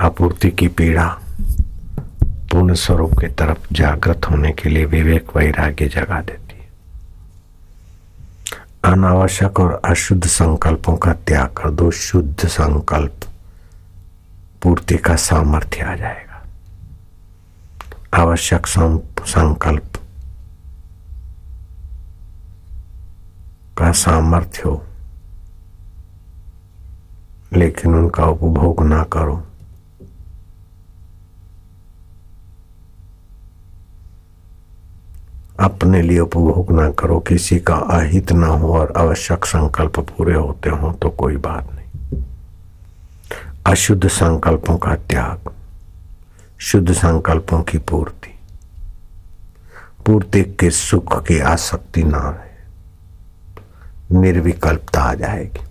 आपूर्ति की पीड़ा, पूर्ण स्वरूप की तरफ़ जागृत होने के लिए विवेक वैराग्य जगा देती है। अनावश्यक और अशुद्ध संकल्पों का त्याग कर दो, शुद्ध संकल्प पूर्ति का सामर्थ्य आ जाएगा। आवश्यक संकल्प का सामर्थ्य हो, लेकिन उनका उपभोग ना करो। अपने लिए उपभोग ना करो, किसी का अहित ना हो और आवश्यक संकल्प पूरे होते हो तो कोई बात नहीं। अशुद्ध संकल्पों का त्याग, शुद्ध संकल्पों की पूर्ति। पूर्ति के सुख की आसक्ति ना रहे। निर्विकल्पता आ जाएगी।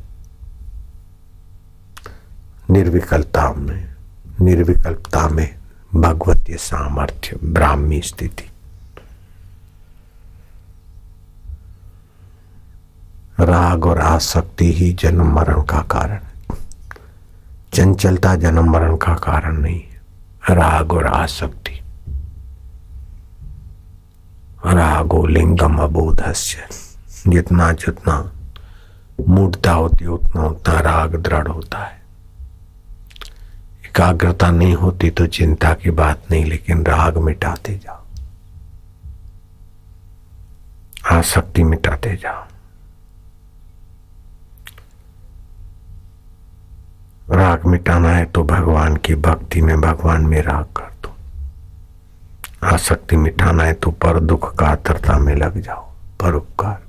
निर्विकल्पता में निर्विकल्पता में भगवतीय सामर्थ्य, ब्राह्मी स्थिति। राग और आसक्ति ही जन्म मरण का कारण। चंचलता जन्म मरण का कारण नहीं है। राग और आसक्ति। रागो लिंगम अबोधस्य। जितना जितना मूर्ता होती उतना उतना राग दृढ़ होता है। एकाग्रता नहीं होती तो चिंता की बात नहीं, लेकिन राग मिटाते जाओ। आसक्ति मिटाते जाओ। राग मिटाना है तो भगवान की भक्ति में भगवान में राग कर दो। आसक्ति मिटाना है तो पर दुख का आतरता में लग जाओ, पर उपकार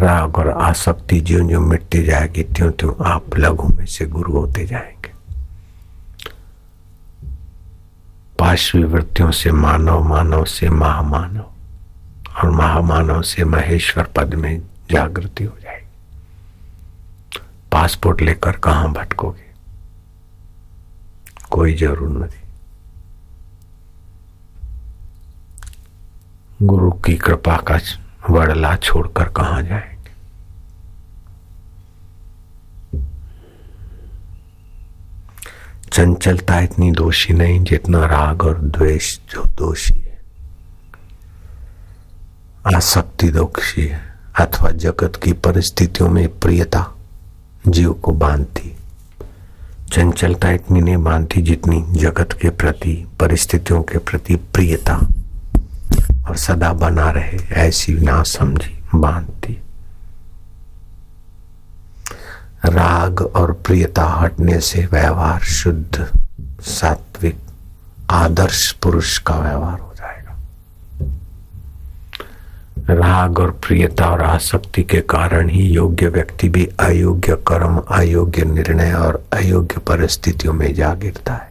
राग और आसक्ति ज्यो ज्यो मिटती जाएगी त्यों त्यों आप लघु में से गुरु होते जाएँगे। पार्श्वी वृत्तियों से मानव मानव से महामानव और महामानव से महेश्वर पद में जागृति हो जाएगी पासपोर्ट लेकर कहाँ भटकोगे? कोई ज़रूर नहीं। गुरु की कृपा का वड़ला छोड़कर कहाँ जाएँगे? चंचलता इतनी दोषी नहीं जितना राग और द्वेष जो दोषी है। आसक्ति दोषी है अथवा जगत की परिस्थितियों में प्रियता जीव को बांधती। चंचलता इतनी नहीं बांधती जितनी जगत के प्रति, परिस्थितियों के प्रति प्रियता। और सदा बना रहे, ऐसी ना समझी, बांधती। राग और प्रियता हटने से व्यवहार शुद्ध, सात्विक, आदर्श पुरुष का व्यवहार हो। राग और प्रियता और आसक्ति के कारण ही योग्य व्यक्ति भी अयोग्य कर्म, अयोग्य निर्णय और अयोग्य परिस्थितियों में जा गिरता है।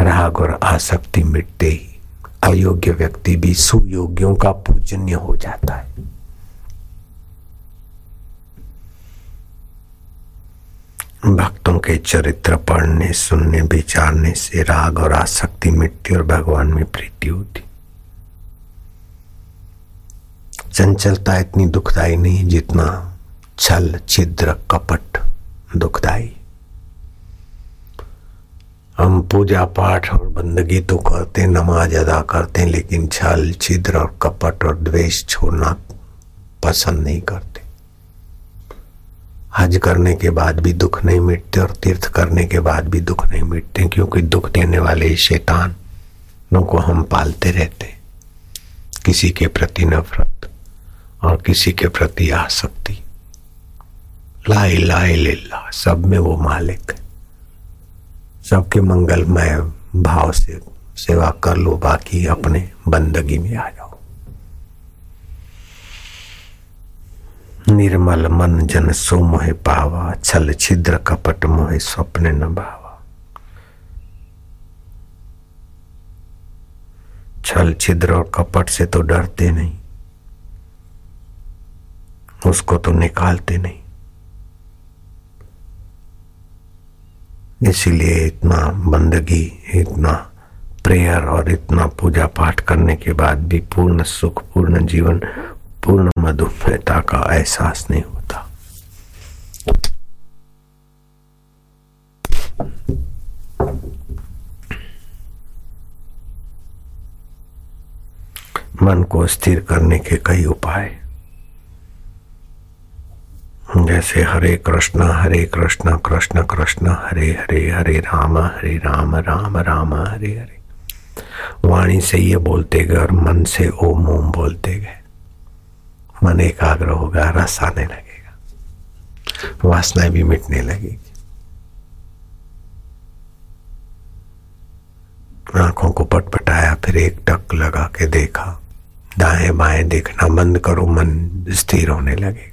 राग और आसक्ति मिटते ही अयोग्य व्यक्ति भी सुयोग्यों का पूजन्य हो जाता है। भक्तों के चरित्र पढ़ने, सुनने, विचारने से राग और आसक्ति मिटती और भगवान में प्रीति होती। चंचलता इतनी दुखदाई नहीं जितना छल, छिद्र, कपट दुखदाई। हम पूजा पाठ और बंदगी तो करते, नमाज़ अदा करते, लेकिन छल, छिद्र और कपट और द्वेष छोड़ना पसंद नहीं करते। हज करने के बाद भी दुख नहीं मिटते और तीर्थ करने के बाद भी दुख नहीं मिटते, क्योंकि दुख देने वाले शैतान को हम पालते रहते। किसी के प्रति नफरत और किसी के प्रति आसक्ति। लाई लाई लीला सब में वो मालिक है। सबके मंगलमय भाव से सेवा कर लो, बाकी अपने बंदगी में आ जाओ। निर्मल मन जन सो मोहे पावा, छल छिद्र कपट मोहे स्वप्न न भावा छल छिद्र और कपट से तो डरते नहीं। उसको तो निकालते नहीं। इसीलिए इतना बंदगी, इतना प्रेयर और इतना पूजा पाठ करने के बाद भी पूर्ण सुख, पूर्ण जीवन, पूर्ण मधुमेहता का एहसास नहीं होता। मन को स्थिर करने के कई उपाय। जैसे हरे कृष्ण हरे कृष्ण कृष्ण कृष्ण, हरे हरे हरे राम हरे राम राम राम, हरे हरे। वाणी से ये बोलते गए और मन से ओम ओम बोलते गए। मन एकाग्र होगा, रस आने लगेगा। वासनाएँ भी मिटने लगेगी। आँखों को पटपटाया, फिर एक टक लगा के देखा। दाएँ बाएँ देखना, बंद करो, मन स्थिर होने लगेगा।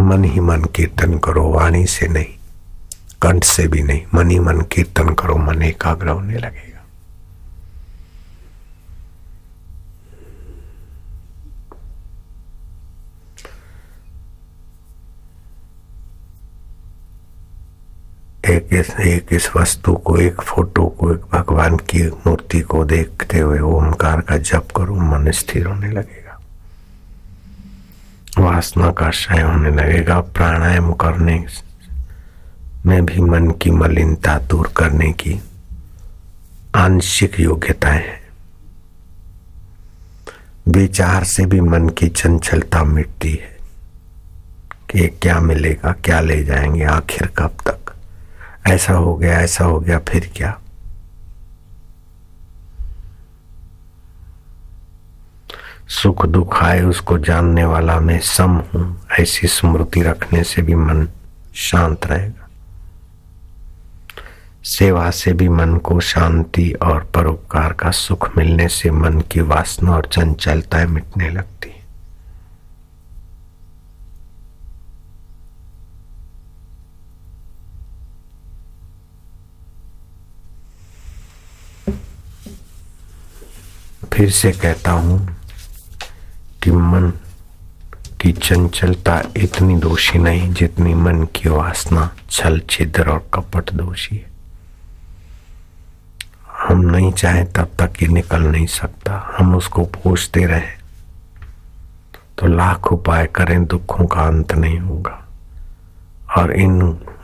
मन ही मन कीर्तन करो, वाणी से नहीं, कंठ से भी नहीं, मन ही मन कीर्तन करो, मन एकाग्र होने लगेगा। एक इस एक इस वस्तु को, एक फ़ोटो को, एक भगवान की मूर्ति को देखते हुए ओमकार का जप करो, मन स्थिर होने लगेगा। वासना का क्षय होने लगेगा। प्राणायाम करने में भी मन की मलिनता दूर करने की आंशिक योग्यताएँ है। विचार से भी मन की चंचलता मिटती है कि क्या मिलेगा, क्या ले जाएँगे, आखिर कब तक? ऐसा हो गया, ऐसा हो गया, फिर क्या? सुख दुख आए, उसको जानने वाला मैं सम हूँ। ऐसी स्मृति रखने से भी मन शांत रहेगा। सेवा से भी मन को शांति और परोपकार का सुख मिलने से मन की वासना और चंचलताएँ मिटने लगती फिर से कहता हूँ कि मन की चंचलता इतनी दोषी नहीं जितनी मन की वासना, छल, छिद्र और कपट दोषी है। हम नहीं चाहे तब तक ये निकल नहीं सकता। हम उसको पूछते रहे तो लाख उपाय करें, दुखों का अंत नहीं होगा। और इन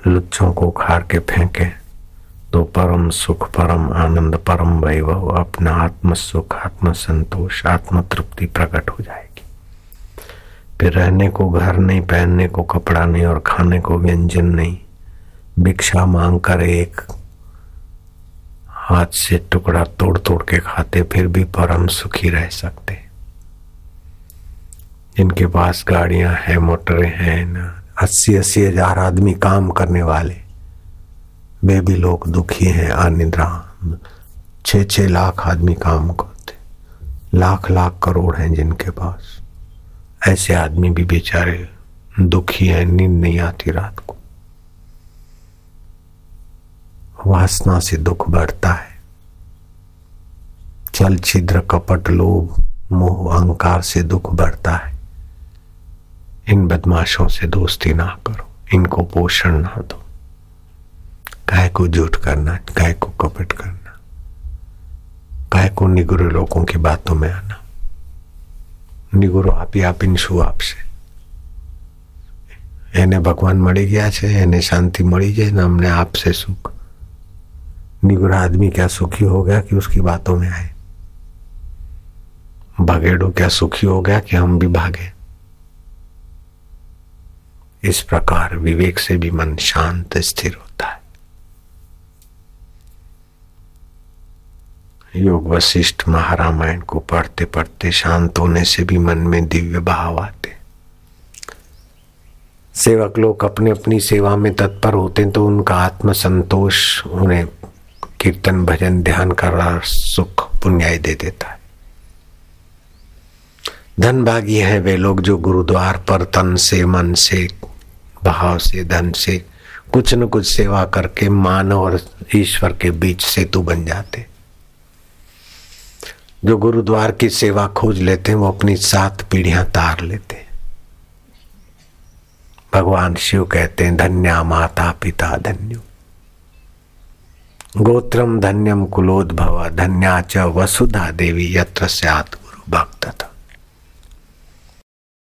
लुच्चों को खार के फेंके तो परम सुख, परम आनंद, परम वैभव, अपना आत्म सुख आत्म संतोष आत्म तृप्ति प्रकट हो जाएगी। फिर रहने को घर नहीं, पहनने को कपड़ा नहीं और खाने को व्यंजन नहीं। भिक्षा मांग कर एक हाथ से टुकड़ा तोड़ तोड़ के खाते, फिर भी परम सुखी रह सकते। जिनके पास गाड़ियाँ हैं, मोटरें हैं, ना अस्सी अस्सी हज़ार आदमी काम करने वाले। वे भी लोग दुखी हैं, अनिद्रा। छ छ लाख आदमी काम करते। लाख लाख करोड़ हैं जिनके पास। ऐसे आदमी भी बेचारे दुखी हैं, नींद नहीं आती रात को। वासना से दुख बढ़ता है। चल छिद्र, कपट, लोभ, मोह, अहंकार से दुख बढ़ता है। इन बदमाशों से दोस्ती ना करो। इनको पोषण ना दो। काय को झूठ करना काय को कपट करना काय को निगुरे लोगों की बातों में आना નિગુરો આપી આપીને શું આપશે એને ભગવાન મળી ગયા છે એને શાંતિ મળી જાય ને અમને આપશે સુખ निगुरा आदमी क्या सुखी हो गया कि उसकी बातों में आए भगेड़ो क्या सुखी हो गया कि हम भी भागे इस प्रकार विवेक से भी मन शांत स्थिर होता है योग वशिष्ठ महारामायण को पढ़ते पढ़ते शांत होने से भी मन में दिव्य भाव आते। सेवक लोग अपने अपनी सेवा में तत्पर होते हैं तो उनका आत्म संतोष उन्हें कीर्तन, भजन, ध्यान कर सुख पुण्याय दे देता है। धन भागी है वे लोग जो गुरुद्वार पर तन से, मन से, भाव से, धन से कुछ न कुछ सेवा करके मानव और ईश्वर के बीच सेतु बन जाते। जो गुरुद्वार की सेवा खोज लेते हैं, वो अपनी सात पीढ़ियाँ तार लेते हैं। भगवान शिव कहते हैं, धन्या माता पिता धन्यो। गोत्रम धन्यम कुलोद्भव, धन्या च वसुधा देवी, यत्र गुरु भक्त था